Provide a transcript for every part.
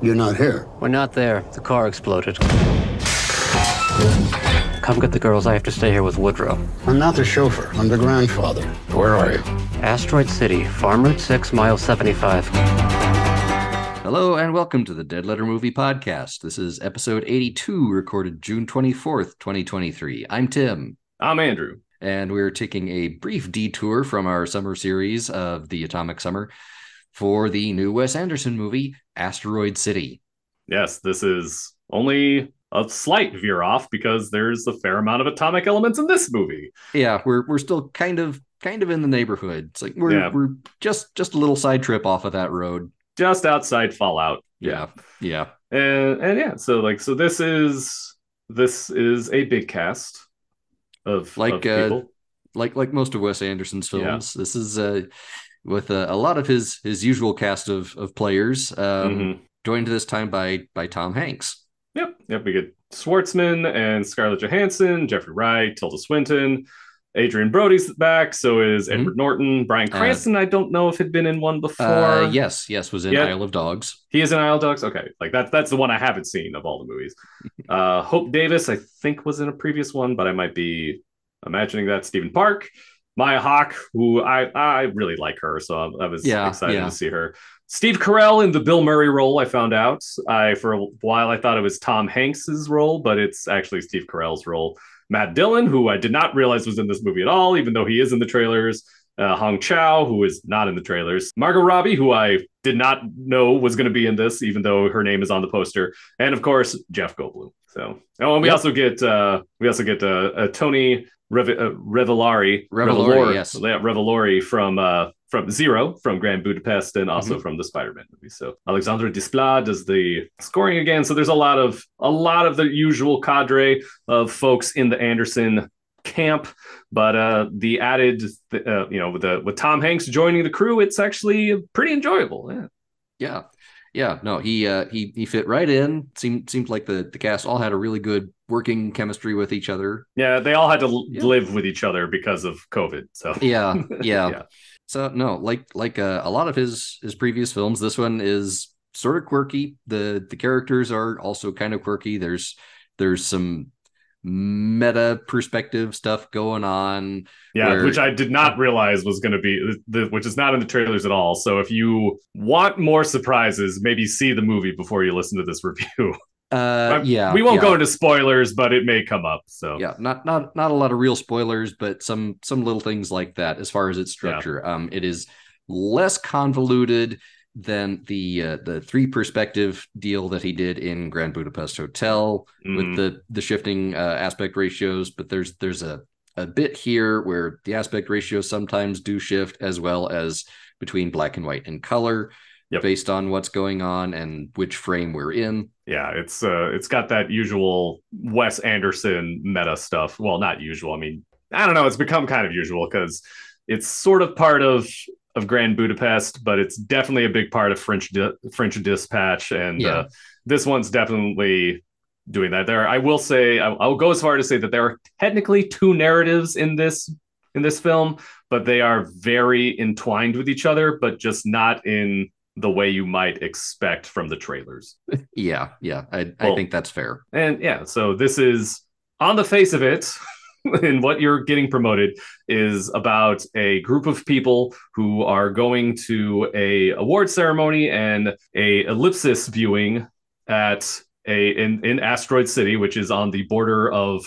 You're not here. We're not there. The car exploded. Come get the girls. I have to stay here with Woodrow. I'm not the chauffeur. I'm the grandfather. Where are you? Asteroid City, Farm Route 6, mile 75. Hello and welcome to the Dead Letter Movie Podcast. This is episode 82, recorded June 24th, 2023. I'm Tim. I'm Andrew. And we're taking a brief detour from our summer series of The Atomic Summer for the new Wes Anderson movie, Asteroid City. Yes, this is only a slight veer off because there's a fair amount of atomic elements in this movie. Yeah, we're we're still kind of kind of in the neighborhood. It's like we're Yeah. we're just just a little side trip off of that road. Just outside Fallout. Yeah. Yeah. And and yeah, so like so this is this is a big cast of Like, of uh, people. Like like most of Wes Anderson's Yeah. films. This is uh with a, a lot of his his usual cast of of players. Um Mhm. joined this time by by Tom Hanks. Yep, yep. We get Schwartzman and Scarlett Johansson, Jeffrey Wright, Tilda Swinton, Adrien Brody's back. So is Mhm. Edward Norton, Bryan Uh, Cranston. I don't know if had been in one before. Uh, yes, yes, was in Yeah. Isle of Dogs. He is in Isle of Dogs. Okay, like that's that's the one I haven't seen of all the movies. Uh, Hope Davis, I think, was in a previous one, but I might be imagining that. Stephen Park, Maya Hawke, who I I really like her, so I, I was Yeah, excited yeah. to see her. Steve Carell in the Bill Murray role. I found out. I for a while I thought it was Tom Hanks's role, but it's actually Steve Carell's role. Matt Dillon, who I did not realize was in this movie at all, even though he is in the trailers. Uh, Hong Chau, who is not in the trailers. Margot Robbie, who I did not know was going to be in this, even though her name is on the poster, and of course Jeff Goldblum. So, oh, and we Yep. also get uh, we also get uh, uh, Tony Uh, Revelari, Revolori, yes. Revolori from uh, from Zero, from Grand Budapest, and also Mm-hmm. from the Spider-Man movie. So Alexandre Desplat does the scoring again. So there's a lot of a lot of the usual cadre of folks in the Anderson camp, but uh, the added, uh, you know, with the with Tom Hanks joining the crew, it's actually pretty enjoyable. Yeah. Yeah. Yeah. No, he uh he he fit right in. Seemed seemed like the the cast all had a really good working chemistry with each other. Yeah, they all had to Yeah. live with each other because of COVID. So Yeah. Yeah. Yeah. So no, like like uh, a lot of his his previous films, this one is sort of quirky. The the characters are also kind of quirky. There's there's some meta perspective stuff going on. yeah, where- which I did not realize was going to be the which is not in the trailers at all. So if you want more surprises, maybe see the movie before you listen to this review. Uh yeah. we won't yeah. go into spoilers, but it may come up. So yeah not not not a lot of real spoilers but some some little things like that as far as its structure um it is less convoluted than the uh, the three perspective deal that he did in grand budapest hotel Mhm. with the the shifting uh, aspect ratios but there's there's a a bit here where the aspect ratios sometimes do shift as well as between black and white and color Yep. based on what's going on and which frame we're in yeah, it's uh, it's got that usual Wes Anderson meta stuff. Well, not usual. I mean, I don't know. It's become kind of usual because it's sort of part of of Grand Budapest, but it's definitely a big part of French Di- French Dispatch, and Yeah. uh, this one's definitely doing that. There, I will say, I- I'll go as far to say that there are technically two narratives in this in this film, but they are very entwined with each other, but just not in the way you might expect from the trailers. yeah yeah i, I think that's fair And yeah, so this is on the face of it, and what you're getting promoted is about a group of people who are going to a award ceremony and a ellipsis viewing at a in, in Asteroid City, which is on the border of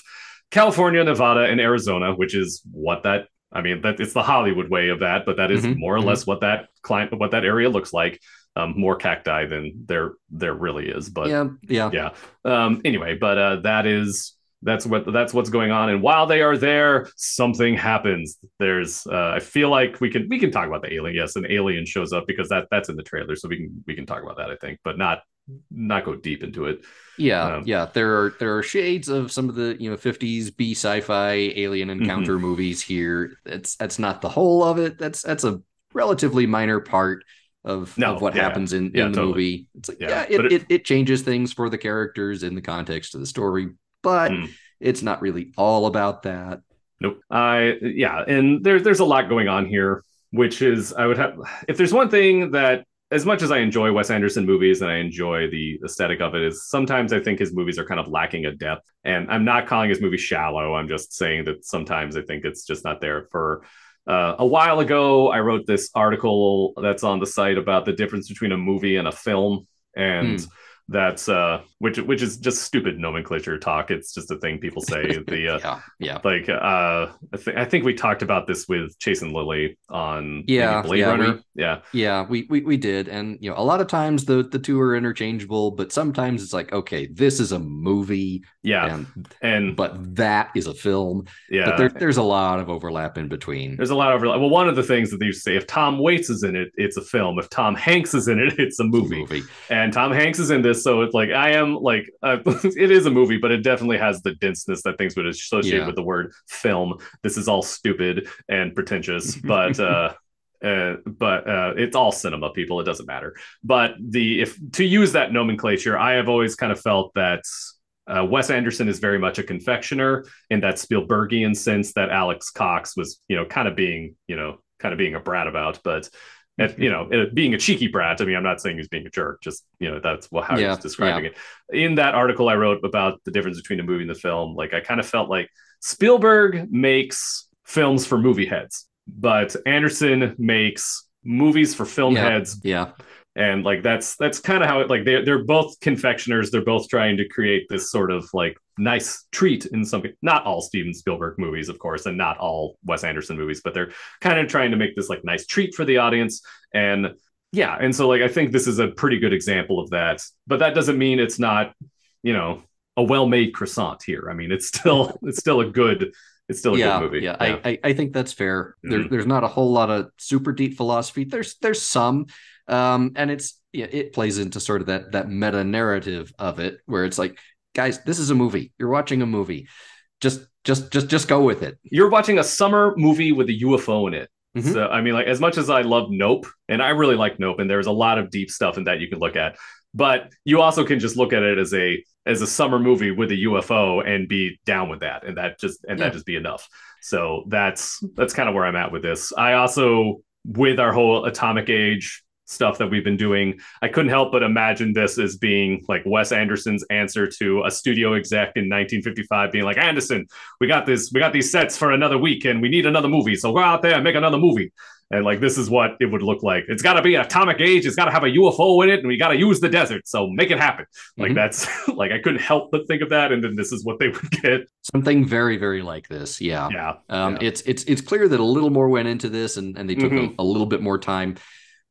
California, Nevada, and Arizona, which is what that I mean, that it's the Hollywood way of that, but that is Mhm, more or mhm. less what that client what that area looks like. Um, more cacti than there there really is, but yeah. Yeah. yeah. Um anyway but uh that is that's what that's what's going on. And while they are there something happens. There's uh i feel like we can we can talk about the alien. Yes an alien shows up because that that's in the trailer so we can we can talk about that i think but not not go deep into it Yeah, Um, yeah. There are there are shades of some of the you know 50s B sci-fi alien Mm-hmm. encounter movies here. That's that's not the whole of it. That's that's a relatively minor part of, No, of what yeah. happens in, Yeah, in the totally. movie. It's like Yeah, yeah, it, it, it- it changes things for the characters in the context of the story, but Mm. it's not really all about that. Nope. I yeah, and there's there's a lot going on here, which is I would have if there's one thing that as much as I enjoy Wes Anderson movies and I enjoy the aesthetic of it, is sometimes I think his movies are kind of lacking a depth. And I'm not calling his movie shallow. I'm just saying that sometimes I think it's just not there. For uh, a while ago, I wrote this article that's on the site about the difference between a movie and a film, and. Hmm that's uh which which is just stupid nomenclature talk. It's just a thing people say the uh, yeah yeah. like uh I, th- I think we talked about this with chase and lily on Yeah, blade yeah, runner. we- yeah. Yeah we, we we did. And you know a lot of times the the two are interchangeable but sometimes it's like okay this is a movie yeah and and but that is a film. Yeah. But there, there's a lot of overlap in between. There's a lot of overlap. Well, one of the things that they say, if Tom Waits is in it, it's a film. If Tom Hanks is in it, it's a movie. movie. And Tom Hanks is in this, so it's like I am like uh, it is a movie, but it definitely has the denseness that things would associate Yeah. with the word film. This is all stupid and pretentious, but uh, uh, but uh, it's all cinema, people. It doesn't matter. But the if to use that nomenclature, I have always kind of felt that. Uh, Wes Anderson is very much a confectioner in that Spielbergian sense that Alex Cox was, you know, kind of being, you know, kind of being a brat about, but and, you know, being a cheeky brat. I mean, I'm not saying he's being a jerk, just you know, that's how Yeah, he's describing it. In that article I wrote about the difference between a movie and the film, like I kind of felt like Spielberg makes films for movie heads, but Anderson makes movies for film Yeah. heads yeah and like that's that's kind of how it like they're, they're both confectioners. They're both trying to create this sort of like nice treat in some not all steven spielberg movies of course and not all wes anderson movies but they're kind of trying to make this like nice treat for the audience. And yeah and so like i think this is a pretty good example of that. But that doesn't mean it's not you know a well-made croissant here. I mean it's still it's still a good it's still a yeah, good movie yeah, I, I I think that's fair. There, Mhm. there's not a whole lot of super deep philosophy. There's there's some, um, and it's yeah, it plays into sort of that that meta narrative of it, where it's like, guys, this is a movie. You're watching a movie. Just just just just go with it. you're watching a summer movie with a ufo in it Mhm. So I mean, like as much as I love Nope, and I really like Nope, and there's a lot of deep stuff in that you can look at, but you also can just look at it as a as a summer movie with a UFO and be down with that, and that just and Yeah. that just be enough. So that's that's kind of where I'm at with this. I also with our whole atomic age stuff that we've been doing, I couldn't help but imagine this as being like Wes Anderson's answer to a studio exec in 1955 being like, Anderson, we got this, we got these sets for another week and we need another movie. So go out there and make another movie. And like, this is what it would look like. It's got to be an atomic age. It's got to have a UFO in it and we got to use the desert. So make it happen. Like, Mhm. that's like, I couldn't help but think of that. And then this is what they would get. Something very very like this. Yeah. Yeah. Um, yeah. It's it's it's clear that a little more went into this, and, and they took Mhm. a, a little bit more time.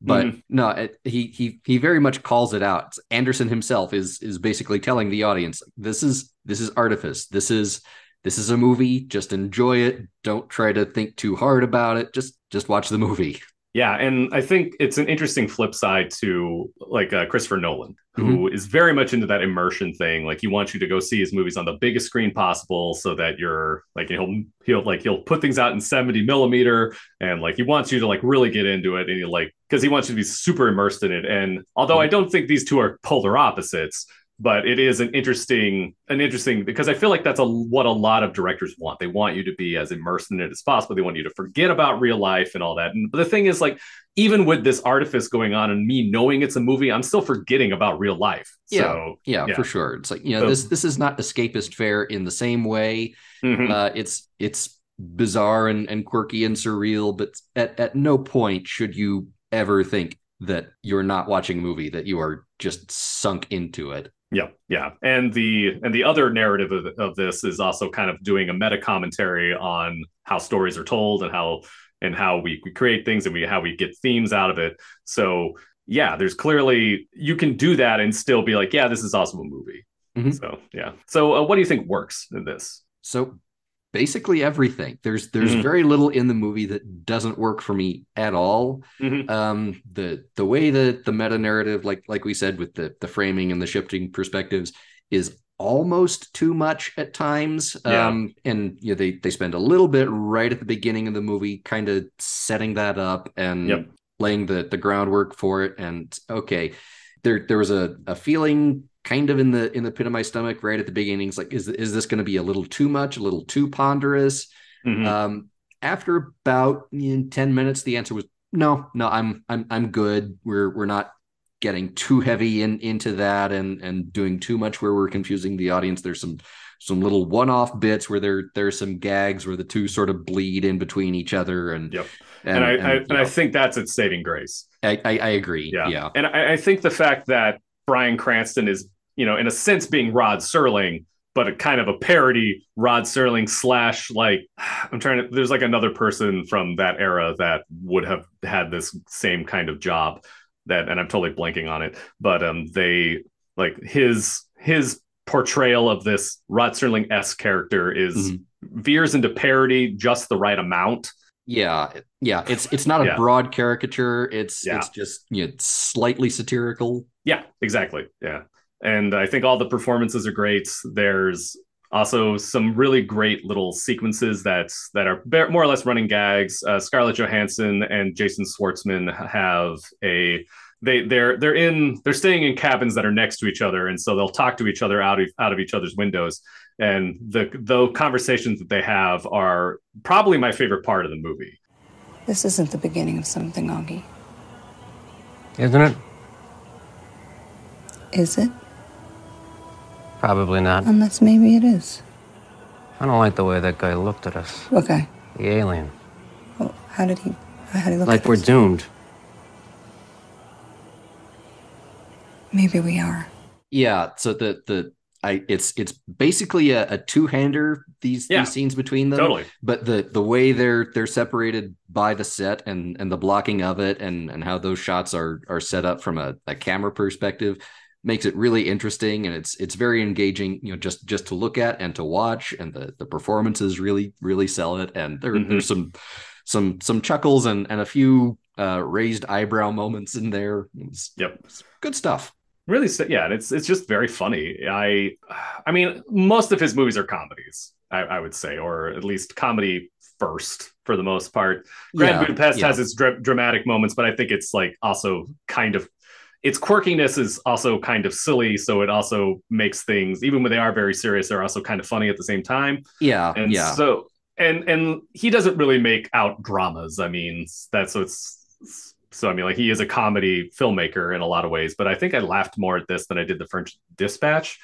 But Mhm. no, it, he he he very much calls it out. Anderson himself is is basically telling the audience, "This is this is artifice. This is this is a movie. Just enjoy it. Don't try to think too hard about it. Just just watch the movie." Yeah, and I think it's an interesting flip side to like uh, Christopher Nolan, who is very much into that immersion thing. Like he wants you to go see his movies on the biggest screen possible, so that you're like he'll he'll like he'll put things out in seventy millimeter, and like he wants you to like really get into it, and he like because he wants you to be super immersed in it. And although I don't think these two are polar opposites, but it is an interesting an interesting because I feel like that's a what a lot of directors want. They want you to be as immersed in it as possible. They want you to forget about real life and all that. And but the thing is, like, even with this artifice going on and me knowing it's a movie, I'm still forgetting about real life. So Yeah, Yeah. for sure. It's like you know So- this this is not escapist fare in the same way. mhm. Uh, it's it's bizarre and, and quirky and surreal, but at at no point should you ever think that you're not watching a movie that you are just sunk into it. Yeah, yeah, and the and the other narrative of, of this is also kind of doing a meta commentary on how stories are told and how and how we, we create things and we how we get themes out of it. So yeah, there's clearly you can do that and still be like, yeah, this is also a movie. Mhm. So yeah. So uh, what do you think works in this? So basically everything. There's there's Mhm. very little in the movie that doesn't work for me at all. Mhm. Um, the the way that the meta narrative, like like we said, with the the framing and the shifting perspectives, is almost too much at times. Yeah. Um, and you know they they spend a little bit right at the beginning of the movie, kind of setting that up and Yep. laying the the groundwork for it. And okay, there there was a a feeling kind of in the in the pit of my stomach right at the beginning. It's like, is is this going to be a little too much, a little too ponderous? Mhm. Um, after about 10 minutes, the answer was no, no, I'm I'm I'm good. We're we're not getting too heavy in into that and and doing too much where we're confusing the audience. There's some some little one-off bits where there there's some gags where the two sort of bleed in between each other and yep. and, and I, and, I, and I think that's its saving grace. I, I, I agree. Yeah. yeah. And I, I think the fact that Bryan Cranston is, you know, in a sense being Rod Serling, but a kind of a parody Rod Serling slash like I'm trying to there's like another person from that era that would have had this same kind of job that and I'm totally blanking on it, but um they like his his portrayal of this Rod Serling s character is mm-hmm. veers into parody just the right amount. Yeah, yeah. It's it's not a yeah. broad caricature. It's yeah. it's just you know slightly satirical. Yeah, exactly. Yeah, and I think all the performances are great. There's also some really great little sequences that that are more or less running gags. Uh, Scarlett Johansson and Jason Schwartzman have a they they're they're in they're staying in cabins that are next to each other and so they'll talk to each other out of out of each other's windows and the the conversations that they have are probably my favorite part of the movie this isn't the beginning of something augie isn't it is it probably not unless maybe it is i don't like the way that guy looked at us okay the alien well, how did he how did he look like we're us? doomed Maybe we are. Yeah. So the the I it's it's basically a, a two hander these yeah, these scenes between them. Totally. But the the way they're they're separated by the set and and the blocking of it and and how those shots are are set up from a, a camera perspective makes it really interesting and it's it's very engaging you know just just to look at and to watch and the the performances really really sell it. And there, mm-hmm. there's some some some chuckles and and a few uh raised eyebrow moments in there. Was, yep. good stuff. Really yeah it's it's just very funny. I i mean most of his movies are comedies i, I would say or at least comedy first for the most part. Grand yeah, budapest yeah. has its dra- dramatic moments but i think it's like also kind of its quirkiness is also kind of silly so it also makes things even when they are very serious they're also kind of funny at the same time yeah and yeah so and and he doesn't really make out dramas i mean that's so it's so I mean, like he is a comedy filmmaker in a lot of ways, but I think I laughed more at this than I did the French Dispatch.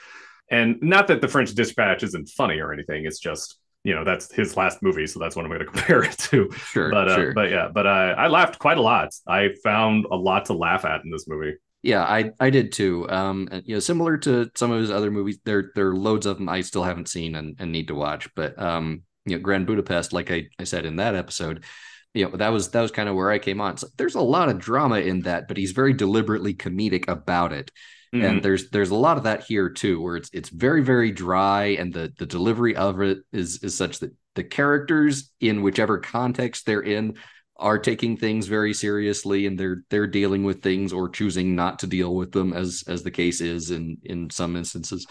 And not that the French Dispatch isn't funny or anything; it's just you know that's his last movie, so that's what I'm going to compare it to. Sure, but uh, sure. but yeah, but uh, I laughed quite a lot. I found a lot to laugh at in this movie. Yeah, I I did too. Um, you know, similar to some of his other movies, there there are loads of them I still haven't seen and, and need to watch. But um, you know, Grand Budapest, like I, I said in that episode, you know that was that was kind of where I came on. So there's a lot of drama in that, but he's very deliberately comedic about it. Mm-hmm. And there's there's a lot of that here too, where it's it's very very dry, and the the delivery of it is is such that the characters in whichever context they're in are taking things very seriously, and they're they're dealing with things or choosing not to deal with them, as as the case is in in some instances.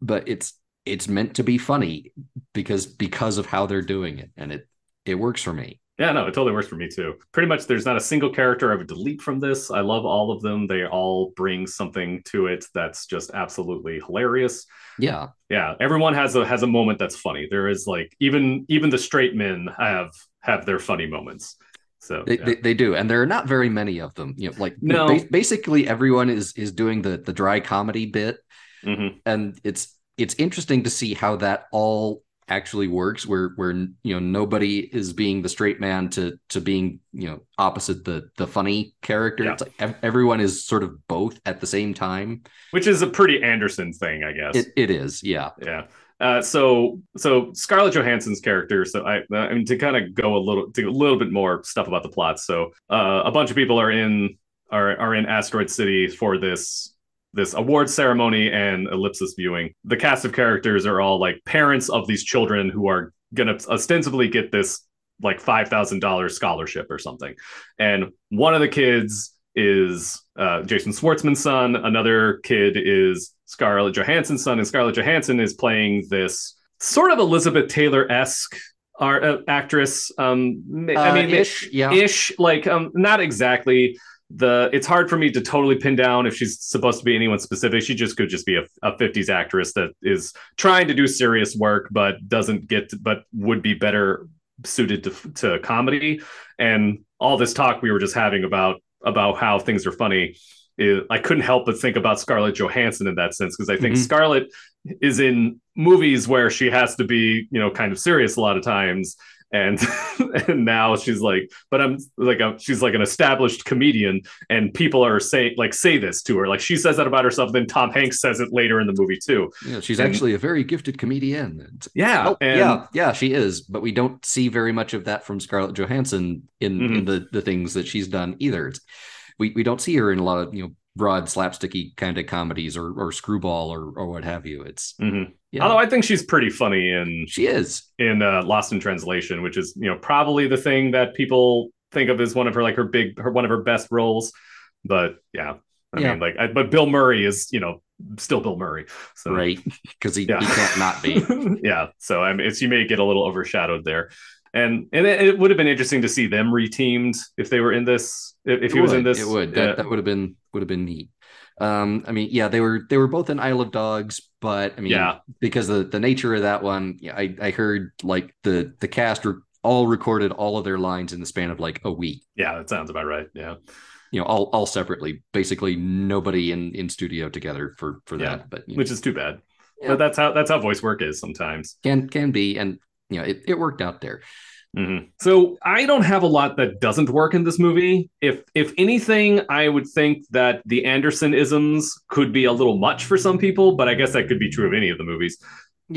But it's it's meant to be funny because because of how they're doing it, and it it works for me. Yeah, no, it totally works for me too. Pretty much, there's not a single character I would delete from this. I love all of them. They all bring something to it that's just absolutely hilarious. Yeah, yeah. Everyone has a has a moment that's funny. There is like even even the straight men have have their funny moments. So they, yeah. they, they, do, and there are not very many of them. You know, like no. ba- basically everyone is is doing the the dry comedy bit, mm-hmm. and it's it's interesting to see how that all actually works where where you know nobody is being the straight man to to being you know opposite the the funny character yeah. it's like ev- everyone is sort of both at the same time which is a pretty anderson thing i guess it, it is yeah yeah uh, so so Scarlett Johansson's character. So I, I mean to kind of go a little to a little bit more stuff about the plot. So uh, a bunch of people are in are are in Asteroid City for this this award ceremony and ellipsis viewing. The cast of characters are all like parents of these children who are going to ostensibly get this like $5,000 scholarship or something. And one of the kids is uh, Jason Schwartzman's son. Another kid is Scarlett Johansson's son. And Scarlett Johansson is playing this sort of Elizabeth Taylor esque art, uh, actress. Um, I uh, mean, ish, yeah. ish, like um, not exactly the it's hard for me to totally pin down if she's supposed to be anyone specific. She just could just be a, a 50s actress that is trying to do serious work but doesn't get to, but would be better suited to to comedy. And all this talk we were just having about about how things are funny. Is, I couldn't help but think about Scarlett Johansson in that sense because I think Mhm. Scarlett is in movies where she has to be, you know, kind of serious a lot of times. And and now she's like, but I'm like, a, she's like an established comedian, and people are saying like say this to her, like she says that about herself. Then Tom Hanks says it later in the movie too. Yeah, she's And- actually a very gifted comedian. Yeah, Oh, and yeah, yeah, she is. But we don't see very much of that from Scarlett Johansson in, Mm-hmm. in the, the things that she's done either. It's, we we don't see her in a lot of you know broad slapsticky kind of comedies or or screwball or or what have you. It's Mhm. yeah, although I think she's pretty funny in she is. in uh, Lost in Translation, which is you know probably the thing that people think of as one of her like her big her one of her best roles. But yeah, I Yeah. mean like, I, but Bill Murray is you know still Bill Murray, so Right, because he, Yeah. he can't not be. yeah, so I mean, it's, you may get a little overshadowed there. And and it, it would have been interesting to see them reteamed if they were in this. If, if he was in this, it would. Yeah. That, that would have been would have been neat. Um, I mean, yeah, they were they were both in Isle of Dogs, but I mean, Yeah. because of the nature of that one, yeah, I I heard like the the cast were all recorded all of their lines in the span of like a week. yeah, that sounds about right. Yeah. You know, all all separately. Basically, nobody in in studio together for for Yeah. that. But you know, which is too bad. Yeah. But that's how that's how voice work is sometimes. can can be, and you know, it, it worked out there. Mhm. So I don't have a lot that doesn't work in this movie. If if anything, I would think that the Anderson isms could be a little much for some people, but I guess that could be true of any of the movies.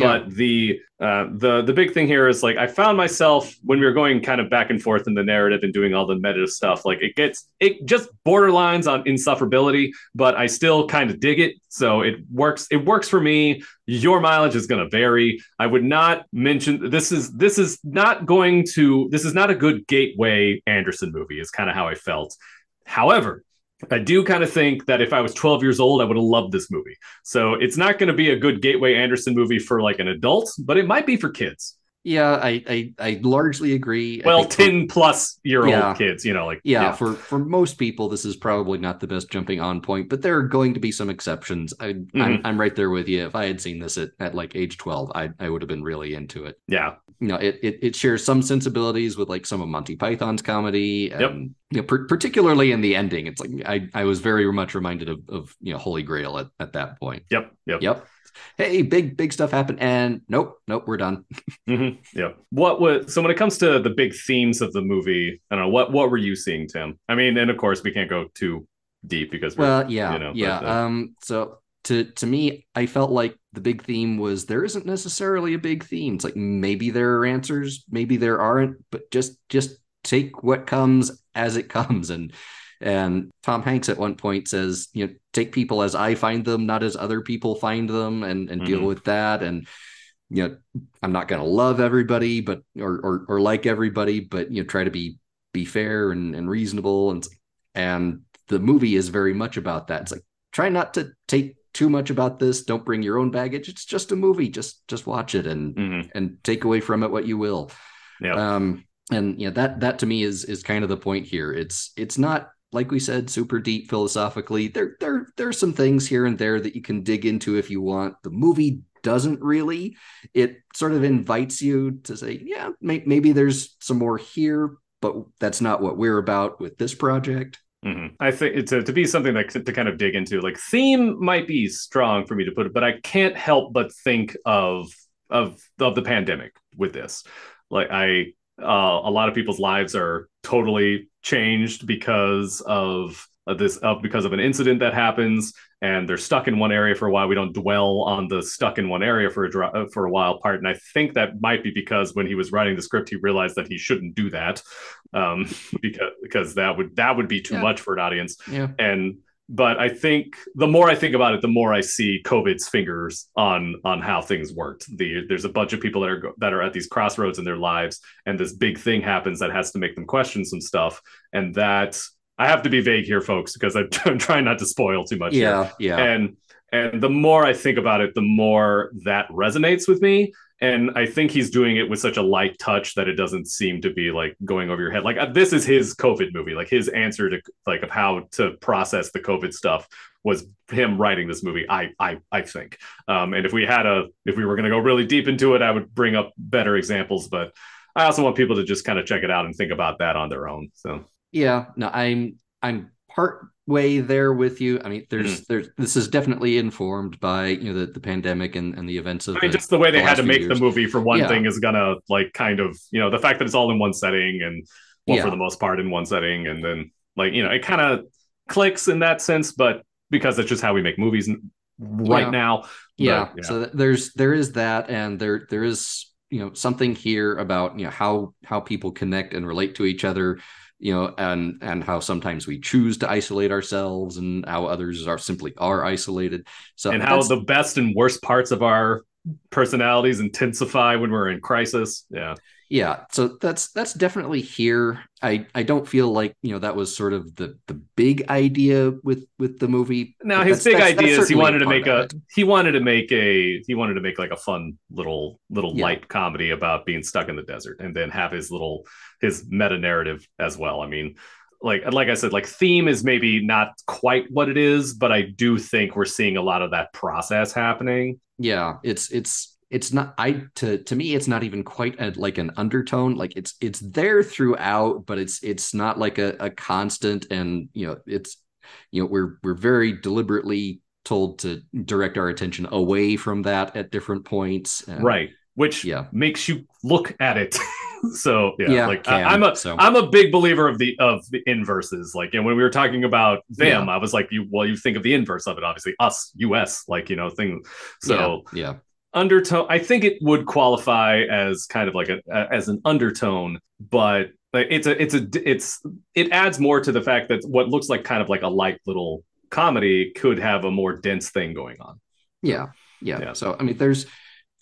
But the uh, the the big thing here is like I found myself when we were going kind of back and forth in the narrative and doing all the meta stuff. Like it gets it just borderlines on insufferability, but I still kind of dig it. So it works. It works for me. Your mileage is going to vary. I would not mention this is this is not going to this is not a good gateway Anderson movie. Is kind of how I felt. However, I do kind of think that if I was 12 years old, I would have loved this movie. So it's not going to be a good Gateway Anderson movie for like an adult, but it might be for kids. yeah, I I, I largely agree. Well, think for- 10 plus year old Yeah. kids, you know, like, yeah, for for most people this is probably not the best jumping on point but there are going to be some exceptions I, Mm-hmm. I'm, I'm right there with you if i had seen this at, at like age 12 i, I would have been really into it yeah. You know it, it it shares some sensibilities with like some of monty python's comedy and Yep. you know per- particularly in the ending it's like i i was very much reminded of, of you know holy grail at, at that point Yep. Yep. yep hey big big stuff happened and nope nope we're done Mhm, Yep. What was so when it comes to the big themes of the movie, I don't know, what what were you seeing, Tim? I mean, and of course we can't go too deep because we're, Well, yeah, you know, yeah. but, uh, um, so to to me, I felt like the big theme was there isn't necessarily a big theme. It's like maybe there are answers, maybe there aren't, but just just take what comes as it comes. And and Tom Hanks at one point says, you know, take people as I find them, not as other people find them, and and deal Mhm. with that. And you know, I'm not gonna love everybody, but or or or like everybody, but you know, try to be be fair and, and reasonable and and the movie is very much about that. It's like try not to take too much about this. Don't bring your own baggage. It's just a movie. Just just watch it and mhm, and take away from it what you will. yeah. Um and yeah, that that to me is is kind of the point here. It's it's not like we said super deep philosophically. There there there's some things here and there that you can dig into if you want. The movie doesn't really. It sort of invites you to say, yeah, may, maybe there's some more here, but that's not what we're about with this project. Mhm. I think it's a, to be something that to kind of dig into. Like theme might be strong for me to put it, but I can't help but think of of of the pandemic with this. Like I, uh, a lot of people's lives are totally changed because of this of because of an incident that happens and they're stuck in one area for a while we don't dwell on the stuck in one area for a dr- uh, for a while part and i think that might be because when he was writing the script he realized that he shouldn't do that um because because that would that would be too Yeah. much for an audience Yeah. and but I think the more I think about it, the more I see COVID's fingers on on how things worked. The there's a bunch of people that are that are at these crossroads in their lives, and this big thing happens that has to make them question some stuff. And that I have to be vague here, folks, because I'm, I'm trying not to spoil too much. here Yeah, yeah. and and the more i think about it the more that resonates with me and i think he's doing it with such a light touch that it doesn't seem to be like going over your head like uh, this is his covid movie like his answer to like of how to process the covid stuff was him writing this movie i i i think um and if we had a if we were going to go really deep into it i would bring up better examples but I also want people to just kind of check it out and think about that on their own. So Yeah, no, I'm I'm part way there with you. I mean, there's Mm-hmm. there's this is definitely informed by you know the, the pandemic and, and the events of I mean, the- just the way they the had to make the movie for one Yeah. thing is gonna like kind of you know the fact that it's all in one setting and well for the most part in one setting and then like you know it kind of clicks in that sense, but because that's just how we make movies right Yeah. now. yeah, But, so there's there is that and there there is you know something here about you know how how people connect and relate to each other you know and and how sometimes we choose to isolate ourselves and how others are simply are isolated so and how the best and worst parts of our personalities intensify when we're in crisis. Yeah. Yeah so that's that's definitely here i i don't feel like you know that was sort of the the big idea with with the movie Now his that's- big that's- that's idea is he wanted to make a he wanted to make a he wanted to make like a fun little little Yeah. light comedy about being stuck in the desert and then have his little his meta narrative as well. I mean, like like I said, like theme is maybe not quite what it is, but I do think we're seeing a lot of that process happening. yeah it's it's it's not i to to me it's not even quite a, like an undertone like it's it's there throughout but it's it's not like a, a constant and you know it's you know we're we're very deliberately told to direct our attention away from that at different points and- Right. Which Yeah. makes you look at it. so yeah, Yeah, like can, I, am a so. I'm a big believer of the of the inverses. Like, and when we were talking about them, I was like, you well, you think of the inverse of it, obviously, us, US, like you know, thing. So yeah, yeah undertone, I think it would qualify as kind of like a as an undertone, but like it's a it's a it's it adds more to the fact that what looks like kind of like a light little comedy could have a more dense thing going on. Yeah, yeah. Yeah. So I mean, there's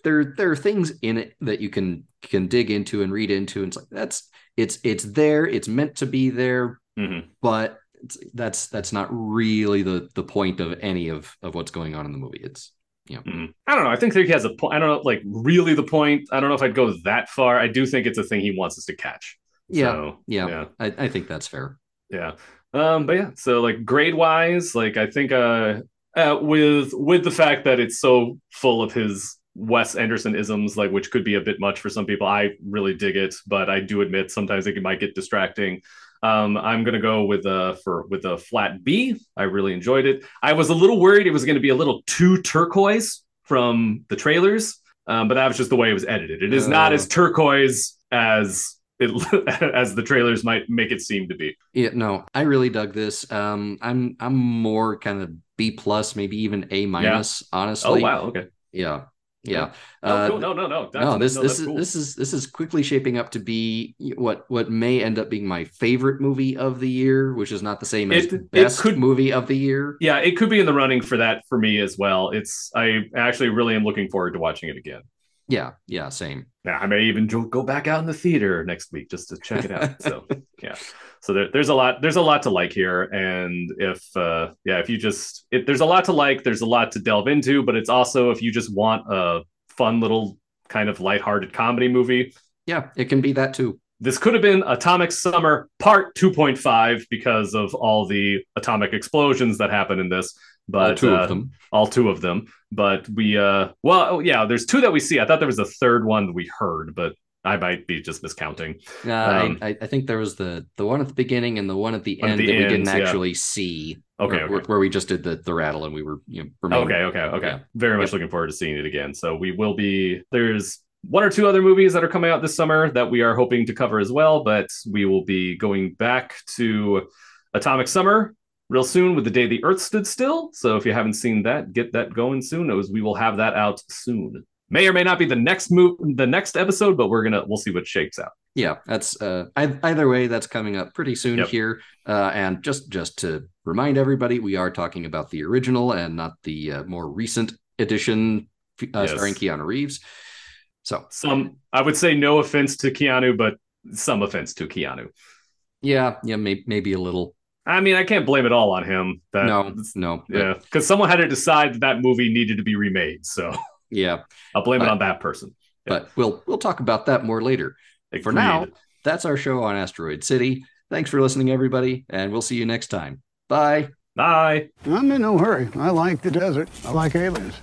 there there are things in it that you can can dig into and read into, and it's like that's it's it's there, it's meant to be there, Mhm. but it's, that's that's not really the the point of any of of what's going on in the movie. It's you know, Mm. I don't know. I think he has a point. I don't know, like really the point. I don't know if I'd go that far. I do think it's a thing he wants us to catch. yeah, So, yeah. yeah, I, I think that's fair. yeah. Um, but yeah. So like grade wise, like I think uh, uh with with the fact that it's so full of his Wes Anderson isms, like which could be a bit much for some people. I really dig it, but I do admit sometimes it might get distracting. Um, I'm gonna go with a for with a flat B. I really enjoyed it. I was a little worried it was going to be a little too turquoise from the trailers, um, but that was just the way it was edited. It is not Uh. as turquoise as it as the trailers might make it seem to be. Yeah, no, I really dug this. Um, I'm I'm more kind of B plus, maybe even A minus. Oh Honestly, wow, okay. yeah, yeah. No, Uh, cool. no, no, no. That's, no, this no, this is cool. this is this is quickly shaping up to be what what may end up being my favorite movie of the year, which is not the same as It- it best could- movie of the year. yeah, it could be in the running for that for me as well. It's I actually really am looking forward to watching it again. Yeah, yeah, same. Now, I may even go back out in the theater next week just to check it out. So yeah, so there, there's a lot there's a lot to like here, and if uh, yeah, if you just it, there's a lot to like, there's a lot to delve into, but it's also if you just want a fun little kind of lighthearted comedy movie, Yeah, it can be that too. this could have been Atomic Summer Part 2.5 because of all the atomic explosions that happen in this. But All two uh, of them. all two of them. But we, uh, well, oh, yeah, there's two that we see. I thought there was a third one that we heard, but I might be just miscounting. Uh, um, I, I think there was the the one at the beginning and the one at the end the that we didn't yeah. actually see. Okay, where, okay. Where, we just did the the rattle and we were you know remained- Okay, okay, okay. Yeah. Very much Yep. looking forward to seeing it again. So we will be. There's one or two other movies that are coming out this summer that we are hoping to cover as well, but we will be going back to Atomic Summer real soon with the day the Earth stood still. So if you haven't seen that, get that going soon. As we will have that out soon. May or may not be the next move, the next episode, but we're gonna we'll see what shakes out. yeah that's uh either way that's coming up pretty soon Yep. here uh and just just to remind everybody we are talking about the original and not the uh, more recent edition uh, Yes. starring keanu reeves so Some I would say no offense to Keanu, but some offense to Keanu. yeah yeah may, maybe a little I mean, I can't blame it all on him. That, no no Yeah, because someone had to decide that that movie needed to be remade. So yeah I'll blame it on that person. but we'll we'll talk about that more later for now that's our show on asteroid city thanks for listening everybody and we'll see you next time bye bye. I'm in no hurry. I like the desert. I like aliens.